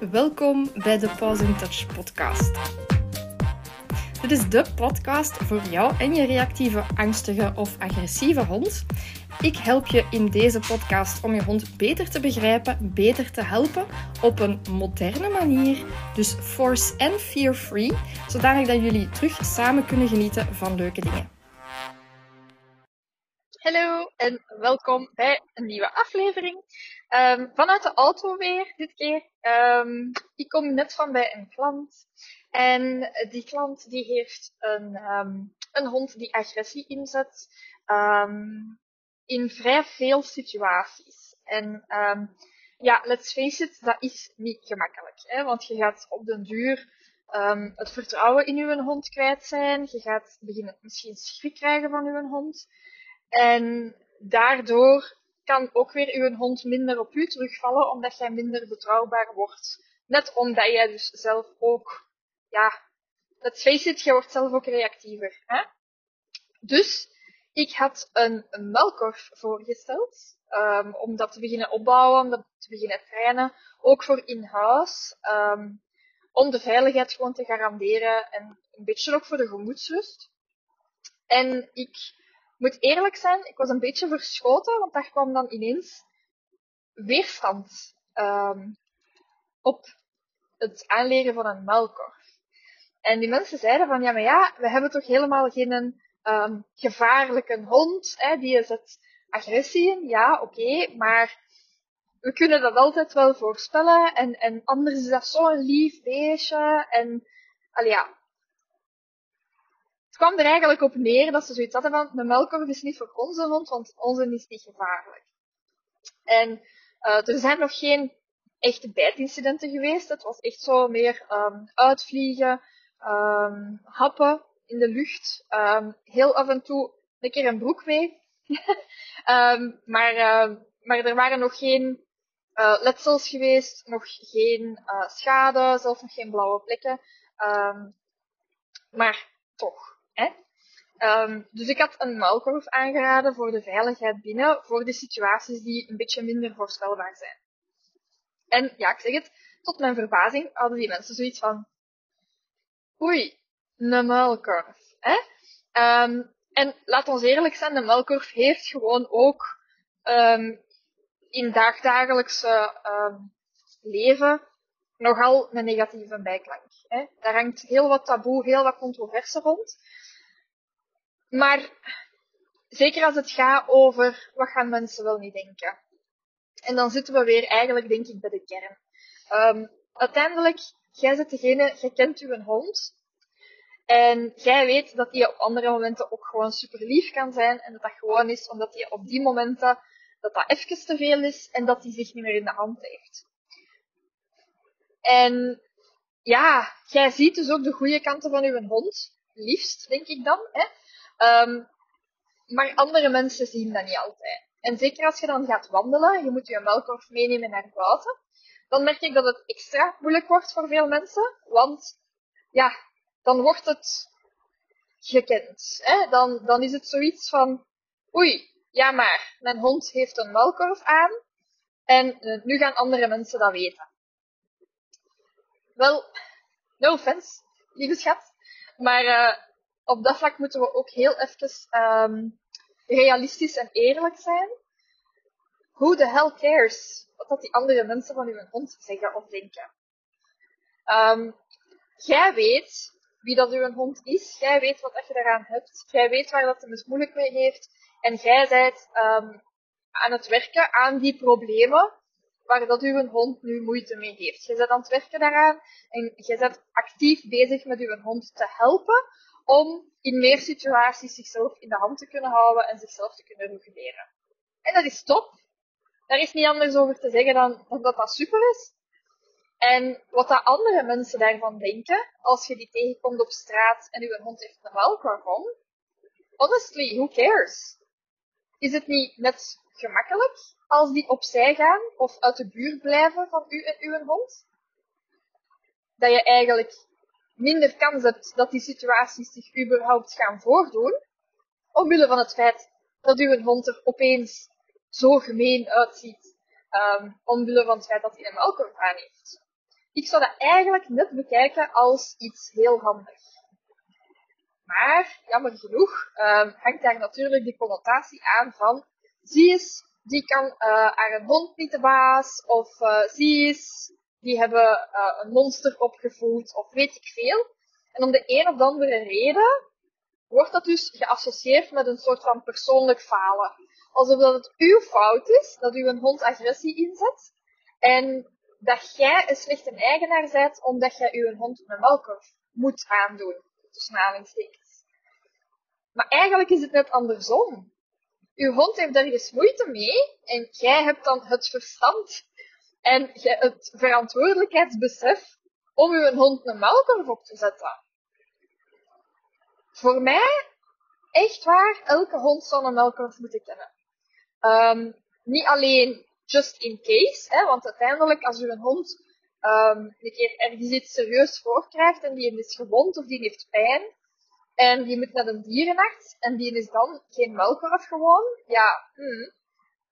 Welkom bij de Pause in Touch podcast. Dit is de podcast voor jou en je reactieve, angstige of agressieve hond. Ik help je in deze podcast om je hond beter te begrijpen, beter te helpen op een moderne manier. Dus force en fear free, zodanig dat jullie terug samen kunnen genieten van leuke dingen. Hallo en welkom bij een nieuwe aflevering. Um, vanuit de auto weer, dit keer. Um, ik kom net van bij een klant. En die klant die heeft een, um, een hond die agressie inzet in vrij veel situaties. En ja, let's face it, dat is niet gemakkelijk. Hè? Want je gaat op den duur het vertrouwen in je hond kwijt zijn. Je gaat beginnen misschien schrik krijgen van je hond. En daardoor kan ook weer uw hond minder op u terugvallen, omdat jij minder betrouwbaar wordt. Net omdat jij dus zelf ook, ja, let's face it, jij wordt zelf ook reactiever. Hè? Dus, ik had een, een melkkorf voorgesteld, um, om dat te beginnen opbouwen, om dat te beginnen trainen, ook voor in-huis, um, om de veiligheid gewoon te garanderen en een beetje ook voor de gemoedsrust. En ik moet eerlijk zijn, ik was een beetje verschoten, want daar kwam dan ineens weerstand um, op het aanleren van een melkkorf. En die mensen zeiden van, ja, maar ja, we hebben toch helemaal geen um, gevaarlijke hond, hè, die zet agressie in. Ja, oké, maar we kunnen dat altijd wel voorspellen. En, en anders is dat zo'n lief beestje. En, al ja, het kwam er eigenlijk op neer dat ze zoiets hadden van, de melkkorf is niet voor onze hond, want onze is niet gevaarlijk. En uh, er zijn nog geen echte bijtincidenten geweest. Het was echt zo meer um, uitvliegen, um, happen in de lucht, um, heel af en toe een keer een broek mee. maar, maar er waren nog geen uh, letsels geweest, nog geen uh, schade, zelfs nog geen blauwe plekken. maar toch. Um, dus ik had een muilkorf aangeraden voor de veiligheid binnen, voor de situaties die een beetje minder voorspelbaar zijn. En ja, ik zeg het, tot mijn verbazing hadden die mensen zoiets van, oei, een muilkorf. Hè? Um, en laat ons eerlijk zijn, de muilkorf heeft gewoon ook um, in dagdagelijkse um, leven nogal een negatieve bijklank. Hè? Daar hangt heel wat taboe, heel wat controverse rond. Maar zeker als het gaat over wat gaan mensen wel niet denken. En dan zitten we weer eigenlijk, denk ik, bij de kern. Um, uiteindelijk, jij zit degene, jij kent uw hond. En jij weet dat hij op andere momenten ook gewoon super lief kan zijn. En dat dat gewoon is omdat hij op die momenten, dat dat even te veel is en dat hij zich niet meer in de hand heeft. En ja, jij ziet dus ook de goede kanten van uw hond. Liefst, denk ik dan. Hè? Um, maar andere mensen zien dat niet altijd. En zeker als je dan gaat wandelen, je moet je melkkorf meenemen naar buiten, dan merk ik dat het extra moeilijk wordt voor veel mensen. Want ja, dan wordt het gekend. Hè? Dan, dan is het zoiets van, oei, ja maar, mijn hond heeft een melkkorf aan en uh, nu gaan andere mensen dat weten. Wel, no offense, lieve schat, maar uh, op dat vlak moeten we ook heel even um, realistisch en eerlijk zijn. Who the hell cares wat dat die andere mensen van uw hond zeggen of denken? Um, jij weet wie dat uw hond is, jij weet wat je daaraan hebt, jij weet waar dat hem het moeilijk mee heeft en jij bent um, aan het werken aan die problemen waar dat uw hond nu moeite mee heeft. Je bent aan het werken daaraan en je bent actief bezig met uw hond te helpen om in meer situaties zichzelf in de hand te kunnen houden en zichzelf te kunnen reguleren. En dat is top. Daar is niet anders over te zeggen dan, dat dat super is. En wat dat andere mensen daarvan denken, als je die tegenkomt op straat en uw hond heeft een welkorf honestly, who cares? Is het niet net gemakkelijk als die opzij gaan of uit de buurt blijven van u en uw hond? Dat je eigenlijk minder kans hebt dat die situaties zich überhaupt gaan voordoen, omwille van het feit dat uw hond er opeens zo gemeen uitziet, um, omwille van het feit dat hij een melkkorf aan heeft. Ik zou dat eigenlijk net bekijken als iets heel handig. Maar, jammer genoeg, um, hangt daar natuurlijk die connotatie aan van, zie eens, die kan uh, haar een hond niet de baas, of uh, zie eens, die hebben uh, een monster opgevoed, of weet ik veel. En om de een of andere reden wordt dat dus geassocieerd met een soort van persoonlijk falen. Alsof dat het uw fout is dat u een hond agressie inzet. En dat jij een slechte eigenaar bent omdat jij uw hond een melkkorf moet aandoen. Tussen aanhalingstekens. Maar eigenlijk is het net andersom. Uw hond heeft ergens moeite mee en jij hebt dan het verstand en het verantwoordelijkheidsbesef om uw hond een melkkorf op te zetten. Voor mij, echt waar, elke hond zou een melkkorf moeten kennen. Um, niet alleen just in case, hè, want uiteindelijk als u een hond um, een keer ergens iets serieus voorkrijgt en die is gewond of die heeft pijn en die moet naar een dierenarts en die is dan geen melkkorf gewoon, ja, hmm,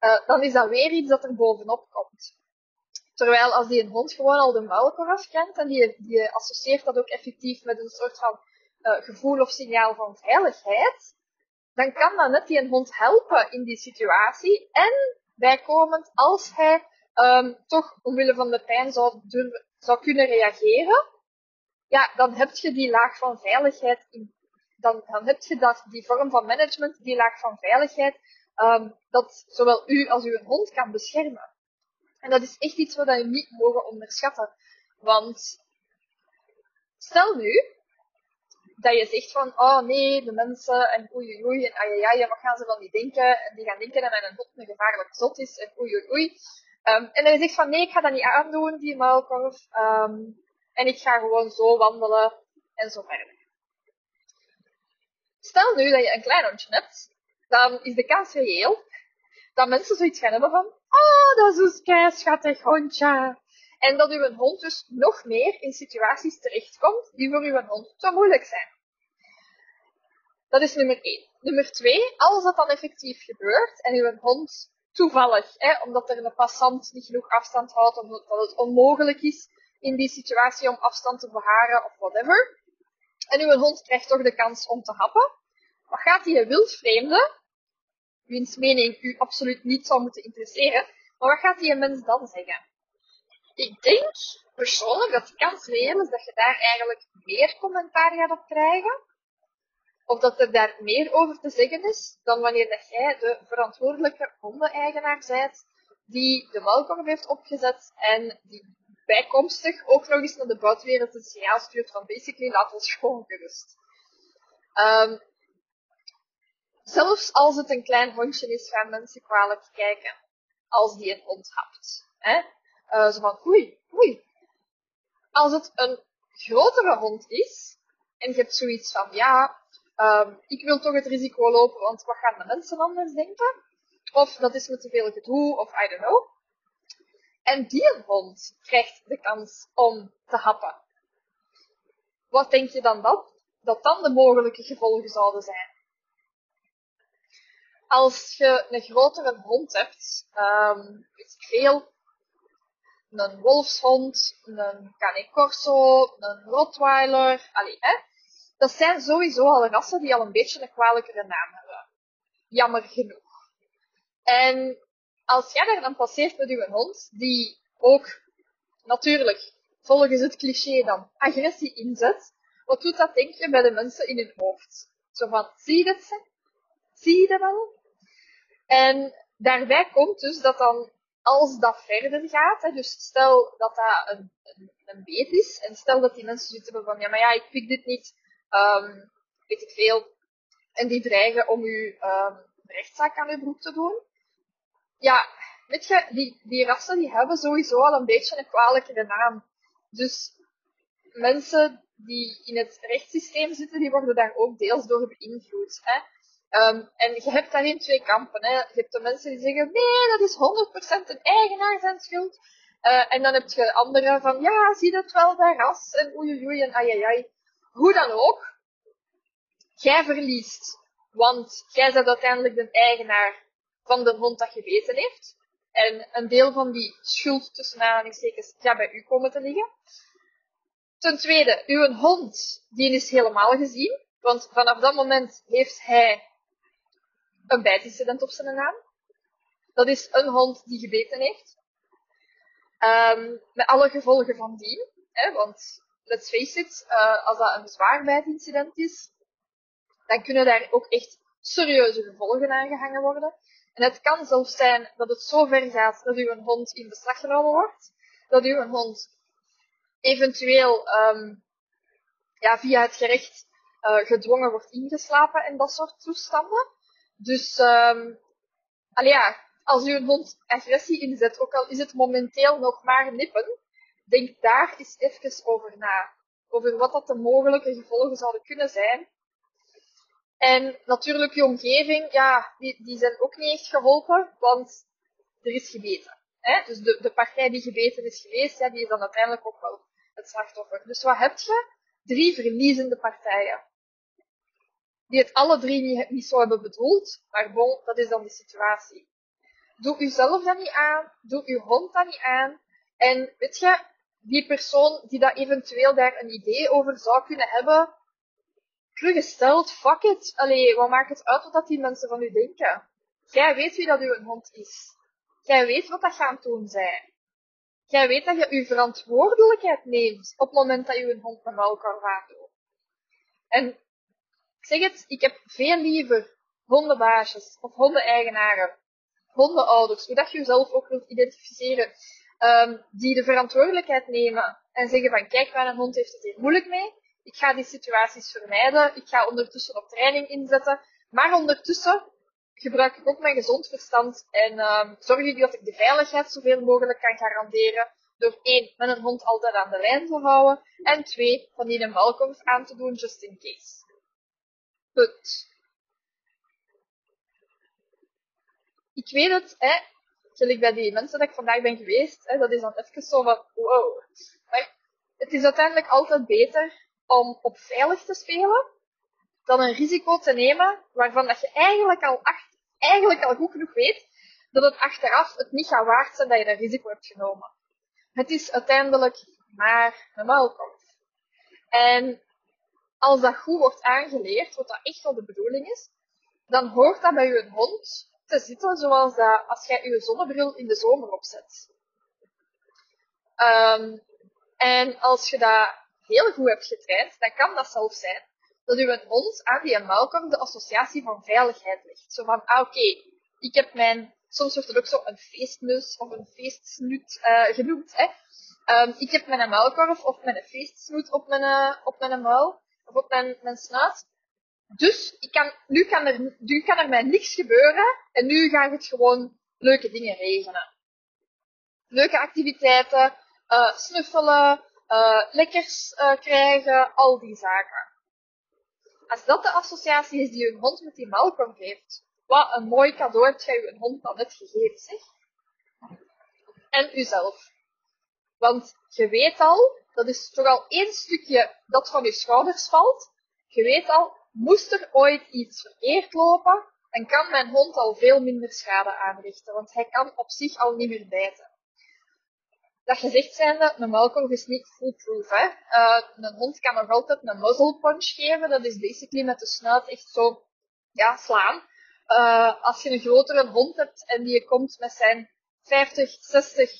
uh, dan is dat weer iets dat er bovenop komt. Terwijl als die een hond gewoon al de melkkorf kent en die, die associeert dat ook effectief met een soort van uh, gevoel of signaal van veiligheid, dan kan dat net die een hond helpen in die situatie. En bijkomend, als hij um, toch omwille van de pijn zou, zou kunnen reageren, ja, dan heb je die laag van veiligheid, dan, dan heb je dat, die vorm van management, die laag van veiligheid, um, dat zowel u als uw hond kan beschermen. En dat is echt iets wat we niet mogen onderschatten. Want stel nu, dat je zegt van, oh nee, de mensen, en oei oei en ai ai, wat gaan ze dan niet denken? En die gaan denken dat een hond een gevaarlijk zot is, en oei oei oei. Um, en dan je zegt van, nee, ik ga dat niet aandoen, die muilkorf, um, en ik ga gewoon zo wandelen, en zo verder. Stel nu dat je een klein hondje hebt, dan is de kans reëel dat mensen zoiets gaan hebben van, oh, dat is een schattig hondje. En dat uw hond dus nog meer in situaties terechtkomt die voor uw hond te moeilijk zijn. Dat is nummer 1. Nummer 2, als dat dan effectief gebeurt en uw hond toevallig, hè, omdat er een passant niet genoeg afstand houdt, of dat het onmogelijk is in die situatie om afstand te beharen of whatever, en uw hond krijgt toch de kans om te happen, wat gaat die wildvreemde, wiens mening u absoluut niet zou moeten interesseren, maar wat gaat die mens dan zeggen? Ik denk persoonlijk dat de kans reëel is dat je daar eigenlijk meer commentaar gaat op krijgen. Of dat er daar meer over te zeggen is dan wanneer dat jij de verantwoordelijke hondeneigenaar bent die de melkkorf heeft opgezet en die bijkomstig ook nog eens naar de buitenwereld het signaal stuurt van basically laat ons gewoon gerust. Um, zelfs als het een klein hondje is, gaan mensen kwalijk kijken als die een hond hapt. Hè? Uh, zo van, oei, oei. Als het een grotere hond is, en je hebt zoiets van, ja, um, ik wil toch het risico lopen, want wat gaan de mensen anders denken? Of dat is me te veel gedoe, of I don't know. En die hond krijgt de kans om te happen. Wat denk je dan dat? Dat dan de mogelijke gevolgen zouden zijn? Als je een grotere hond hebt, um, weet ik veel, een wolfshond, een cane corso, een rottweiler, hè. Dat zijn sowieso al rassen die al een beetje een kwalijkere naam hebben. Jammer genoeg. En als jij daar dan passeert met je hond, die ook natuurlijk, volgens het cliché dan, agressie inzet, wat doet dat denk je bij de mensen in hun hoofd? Zo van, zie je dat? Zie je dat wel? En daarbij komt dus dat dan als dat verder gaat, hè, dus stel dat dat een, een, een, beet is, en stel dat die mensen zitten van, ja, maar ja, ik pik dit niet, um, weet ik veel, en die dreigen om u um, rechtszaak aan uw broek te doen. Ja, weet je, die, die rassen die hebben sowieso al een beetje een kwalijkere naam. Dus mensen die in het rechtssysteem zitten, die worden daar ook deels door beïnvloed. Hè. Um, en je hebt daarin twee kampen. Hè. Je hebt de mensen die zeggen, nee, dat is 100% een eigenaar zijn schuld. Uh, en dan heb je anderen van, ja, zie dat wel, dat ras, en oei oei en ai. Hoe dan ook, jij verliest. Want jij bent uiteindelijk de eigenaar van de hond dat je beter heeft. En een deel van die schuld tussen aanhalingstekens gaat bij u komen te liggen. Ten tweede, uw hond, die is helemaal gezien. Want vanaf dat moment heeft hij een bijtincident op zijn naam. Dat is een hond die gebeten heeft. Um, met alle gevolgen van dien. Hè, want let's face it, uh, als dat een zwaar bijtincident is, dan kunnen daar ook echt serieuze gevolgen aan gehangen worden. En het kan zelfs zijn dat het zo ver gaat dat uw hond in beslag genomen wordt, dat uw hond eventueel um, ja, via het gerecht uh, gedwongen wordt ingeslapen en dat soort toestanden. Dus um, ja, als uw hond agressie inzet, ook al is het momenteel nog maar nippen, denk daar eens even over na. Over wat dat de mogelijke gevolgen zouden kunnen zijn. En natuurlijk, je omgeving, ja, die, die zijn ook niet echt geholpen, want er is gebeten. Hè? Dus de, de partij die gebeten is geweest, ja, die is dan uiteindelijk ook wel het slachtoffer. Dus wat heb je? Drie verliezende partijen. Die het alle drie niet, niet zo hebben bedoeld, maar bon, dat is dan de situatie. Doe uzelf dat niet aan, doe uw hond dat niet aan. En weet je, die persoon die dat eventueel daar een idee over zou kunnen hebben, teruggesteld, fuck it. Allee, wat maakt het uit wat die mensen van u denken? Jij weet wie dat uw hond is. Jij weet wat dat gaan doen zijn. Jij weet dat je uw verantwoordelijkheid neemt op het moment dat je een hond met elkaar aandoet. En ik zeg het, ik heb veel liever hondenbaasjes of hondeneigenaren, hondenouders, hoe dat je jezelf ook wilt identificeren, um, die de verantwoordelijkheid nemen en zeggen van kijk, mijn hond heeft het hier moeilijk mee. Ik ga die situaties vermijden. Ik ga ondertussen op training inzetten. Maar ondertussen gebruik ik ook mijn gezond verstand en um, zorg ik dat ik de veiligheid zoveel mogelijk kan garanderen. Door één, met een hond altijd aan de lijn te houden. En twee, van die een welkomst aan te doen, just in case. Punt. Ik weet het, hè, bij die mensen dat ik vandaag ben geweest, hè, dat is dan even zo van, wow. Maar het is uiteindelijk altijd beter om op veilig te spelen, dan een risico te nemen waarvan dat je eigenlijk al, eigenlijk al goed genoeg weet dat het achteraf het niet gaat waard zijn dat je dat risico hebt genomen. Het is uiteindelijk maar een muilkorf. En als dat goed wordt aangeleerd, wat dat echt wel de bedoeling is, dan hoort dat bij je hond te zitten zoals dat als jij je zonnebril in de zomer opzet. Um, en als je dat heel goed hebt getraind, dan kan dat zelfs zijn dat uw hond aan die muilkorf de associatie van veiligheid ligt. Zo van, ah oké, ik heb mijn, soms wordt het ook zo een feestmus of een feestsnoet uh, genoemd. Hè. Um, ik heb mijn muilkorf of mijn feestsnoet op mijn, uh, op mijn muil op mijn, mijn snuit. Dus ik kan, nu, kan er, nu kan er mij niks gebeuren en nu ga ik het gewoon leuke dingen regelen. Leuke activiteiten, uh, snuffelen, uh, lekkers uh, krijgen, al die zaken. Als dat de associatie is die een hond met die melkkorf heeft, wat een mooi cadeau hebt jij je hond dan net gegeven, zeg. En uzelf. Want je weet al, dat is toch al één stukje dat van je schouders valt. Je weet al, moest er ooit iets verkeerd lopen, dan kan mijn hond al veel minder schade aanrichten, want hij kan op zich al niet meer bijten dat gezegd zijnde, een muilkorf is niet foolproof. Hè? Uh, een hond kan nog altijd een muzzle punch geven. Dat is basically met de snuit echt zo ja, slaan. Uh, als je een grotere hond hebt en die komt met zijn 50, 60,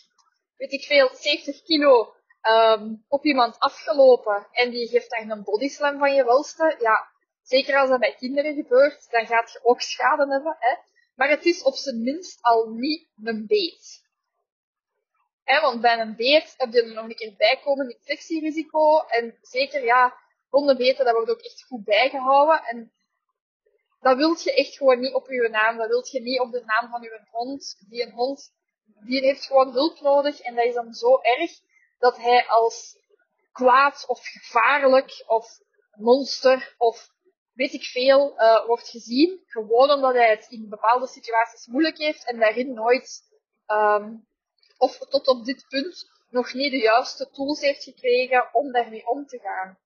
weet ik veel, 70 kilo um, op iemand afgelopen en die geeft dan een bodyslam van je welste, ja, zeker als dat bij kinderen gebeurt, dan gaat je ook schade hebben. Hè? Maar het is op zijn minst al niet een beet want bij een beet heb je nog een keer bijkomen infectierisico. En zeker, ja, hondenbeten, dat wordt ook echt goed bijgehouden. En dat wilt je echt gewoon niet op je naam. Dat wilt je niet op de naam van je hond. Die een hond, die heeft gewoon hulp nodig. En dat is dan zo erg dat hij als kwaad of gevaarlijk of monster of weet ik veel uh, wordt gezien. Gewoon omdat hij het in bepaalde situaties moeilijk heeft en daarin nooit um, of tot op dit punt nog niet de juiste tools heeft gekregen om daarmee om te gaan.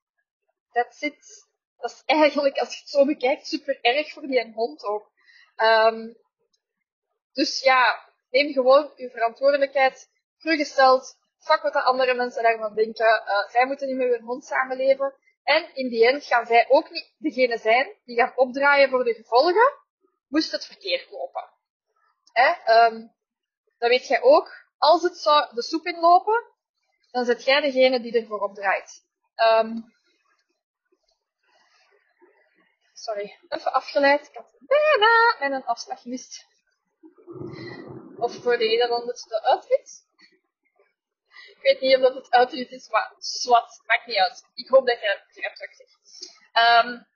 That's it. Dat is eigenlijk, als je het zo bekijkt, super erg voor die hond ook. Um, dus ja, neem gewoon uw verantwoordelijkheid teruggesteld. Fuck wat de andere mensen daarvan denken. Uh, zij moeten niet met hun hond samenleven. En in die end gaan zij ook niet degene zijn die gaan opdraaien voor de gevolgen, moest het verkeerd lopen. Hè? Um, dat weet jij ook. Als het zou de soep inlopen, dan zit jij degene die ervoor opdraait. Um, sorry, even afgeleid. Ik had bijna mijn afslag gemist. Of voor de Nederlanders de uitrit. Ik weet niet of het uitrit is, maar zwart, maakt niet uit. Ik hoop dat je het ik zeg. Um,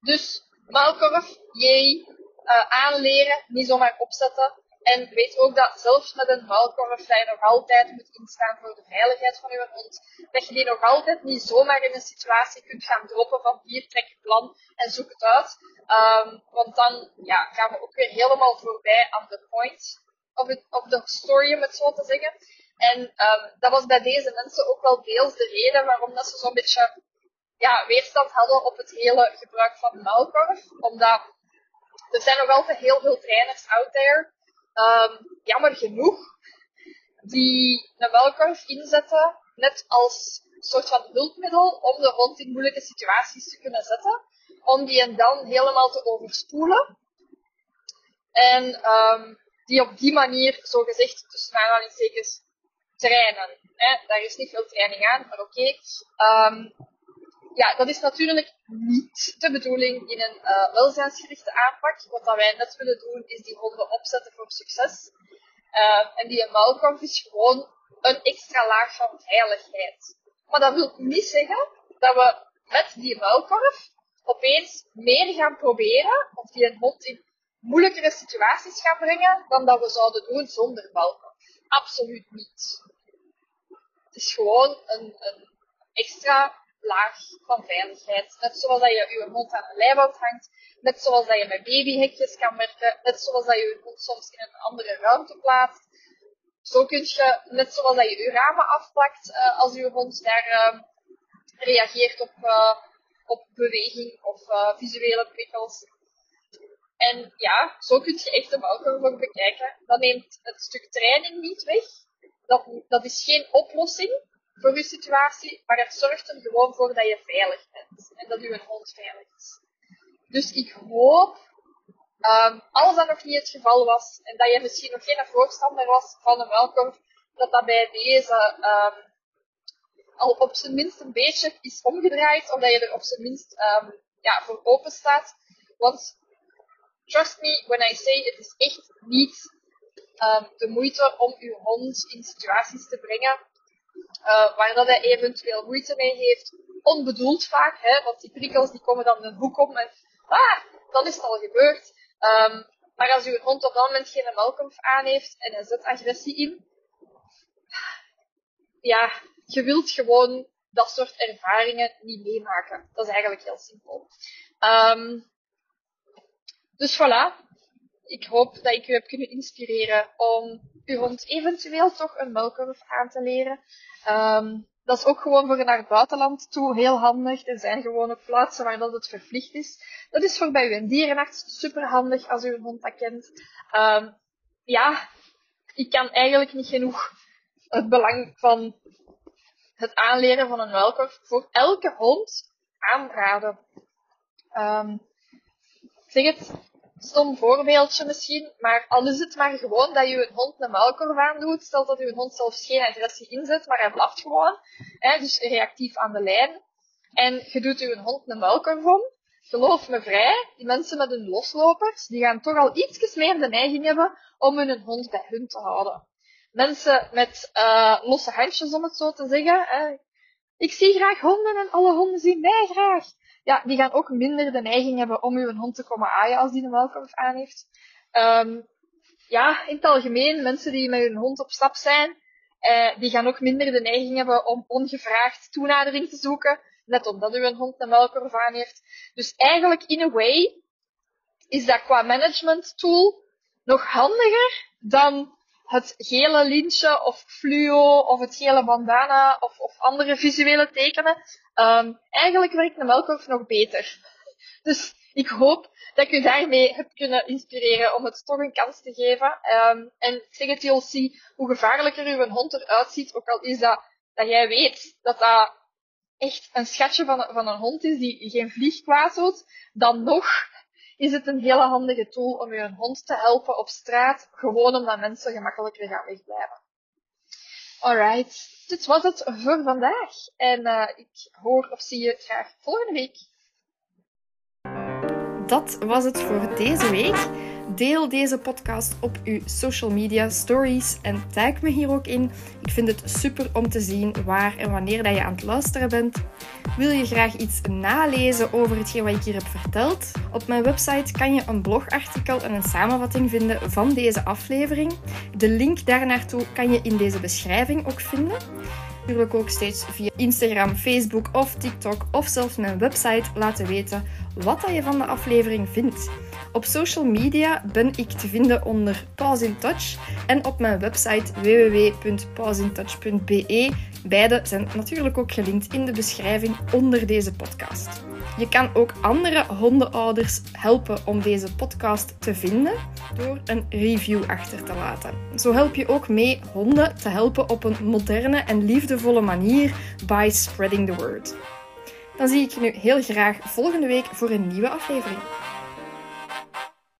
dus, maalkorf, jee, uh, aanleren, niet zomaar opzetten. En weet ook dat zelfs met een muilkorf dat je nog altijd moet instaan voor de veiligheid van je hond. Dat je die nog altijd niet zomaar in een situatie kunt gaan droppen van hier trek je plan en zoek het uit. Um, want dan ja, gaan we ook weer helemaal voorbij aan de point of, of the story, om het zo te zeggen. En um, dat was bij deze mensen ook wel deels de reden waarom dat ze zo'n beetje ja, weerstand hadden op het hele gebruik van de muilkorf. Omdat er zijn nog altijd heel veel trainers out there um, jammer genoeg, die een muilkorf inzetten, net als soort van hulpmiddel om de hond in moeilijke situaties te kunnen zetten, om die dan helemaal te overspoelen. En um, die op die manier, zo gezegd, tussen aanhalingstekens, trainen. Hè? Daar is niet veel training aan, maar oké. Um, ja, dat is natuurlijk niet de bedoeling in een uh, welzijnsgerichte aanpak. Wat dat wij net willen doen, is die honden opzetten voor succes. Uh, en die muilkorf is gewoon een extra laag van veiligheid. Maar dat wil niet zeggen dat we met die muilkorf opeens meer gaan proberen, of die een hond in moeilijkere situaties gaan brengen, dan dat we zouden doen zonder muilkorf. Absoluut niet. Het is gewoon een, een extra laag van veiligheid. Net zoals dat je je hond aan een leiband hangt, net zoals dat je met babyhekjes kan werken, net zoals dat je je hond soms in een andere ruimte plaatst. Zo kun je, net zoals dat je je ramen afplakt, uh, als je hond daar uh, reageert op, uh, op beweging of visuele prikkels. En ja, zo kun je echt de ook bekijken. Dat neemt het stuk training niet weg. Dat, dat is geen oplossing voor je situatie, maar het zorgt er gewoon voor dat je veilig bent en dat je hond veilig is. Dus ik hoop, um, als dat nog niet het geval was en dat je misschien nog geen voorstander was van een muilkorf, dat dat bij deze um, al op zijn minst een beetje is omgedraaid, of dat je er op zijn minst um, ja, voor open staat. Want trust me when I say, het is echt niet de moeite om je hond in situaties te brengen uh, waar dat hij eventueel moeite mee heeft. Onbedoeld vaak, hè, want die prikkels die komen dan een hoek om en ah, dan is het al gebeurd. Um, maar als uw hond op dat moment geen melkomf aan heeft en hij zet agressie in, ja, je wilt gewoon dat soort ervaringen niet meemaken. Dat is eigenlijk heel simpel. Um, dus voilà. Ik hoop dat ik u heb kunnen inspireren om uw hond eventueel toch een melkorf aan te leren. Um, dat is ook gewoon voor naar het buitenland toe heel handig. Er zijn gewoon ook plaatsen waar dat het verplicht is. Dat is voor bij uw dierenarts super handig als u een hond dat kent. Um, ja, ik kan eigenlijk niet genoeg het belang van het aanleren van een muilkorf voor elke hond aanraden. Um, zeg het, stom voorbeeldje misschien, maar al is het maar gewoon dat je een hond een muilkorf aandoet, stel dat je hond zelfs geen agressie inzet, maar hij blaft gewoon, hè, dus reactief aan de lijn, en je doet je hond een muilkorf om, geloof me vrij, die mensen met hun loslopers, die gaan toch al iets meer de neiging hebben om hun hond bij hun te houden. Mensen met uh, losse handjes, om het zo te zeggen, hè. ik zie graag honden en alle honden zien mij graag ja, die gaan ook minder de neiging hebben om uw hond te komen aaien als die een muilkorf aan heeft. Um, ja, in het algemeen, mensen die met hun hond op stap zijn, eh, die gaan ook minder de neiging hebben om ongevraagd toenadering te zoeken, net omdat uw hond een muilkorf aan heeft. Dus eigenlijk, in a way, is dat qua management tool nog handiger dan het gele lintje of fluo of het gele bandana of, of andere visuele tekenen. Um, eigenlijk werkt de melkorf nog beter. Dus ik hoop dat ik u daarmee heb kunnen inspireren om het toch een kans te geven. Um, en zeg het, you'll hoe gevaarlijker uw hond eruit ziet, ook al is dat, dat jij weet dat dat echt een schatje van, van een hond is die geen vlieg kwaad doet, dan nog is het een hele handige tool om je hond te helpen op straat, gewoon omdat mensen gemakkelijker gaan wegblijven. Alright, dit was het voor vandaag. En uh, ik hoor of zie je graag volgende week. Dat was het voor deze week. Deel deze podcast op uw social media stories en tag me hier ook in. Ik vind het super om te zien waar en wanneer dat je aan het luisteren bent. Wil je graag iets nalezen over hetgeen wat ik hier heb verteld? Op mijn website kan je een blogartikel en een samenvatting vinden van deze aflevering. De link daarnaartoe kan je in deze beschrijving ook vinden natuurlijk ook steeds via Instagram, Facebook of TikTok of zelfs mijn website laten weten wat je van de aflevering vindt. Op social media ben ik te vinden onder Pause in Touch en op mijn website www.pauseintouch.be. Beide zijn natuurlijk ook gelinkt in de beschrijving onder deze podcast. Je kan ook andere hondenouders helpen om deze podcast te vinden door een review achter te laten. Zo help je ook mee honden te helpen op een moderne en liefdevolle manier by spreading the word. Dan zie ik je nu heel graag volgende week voor een nieuwe aflevering.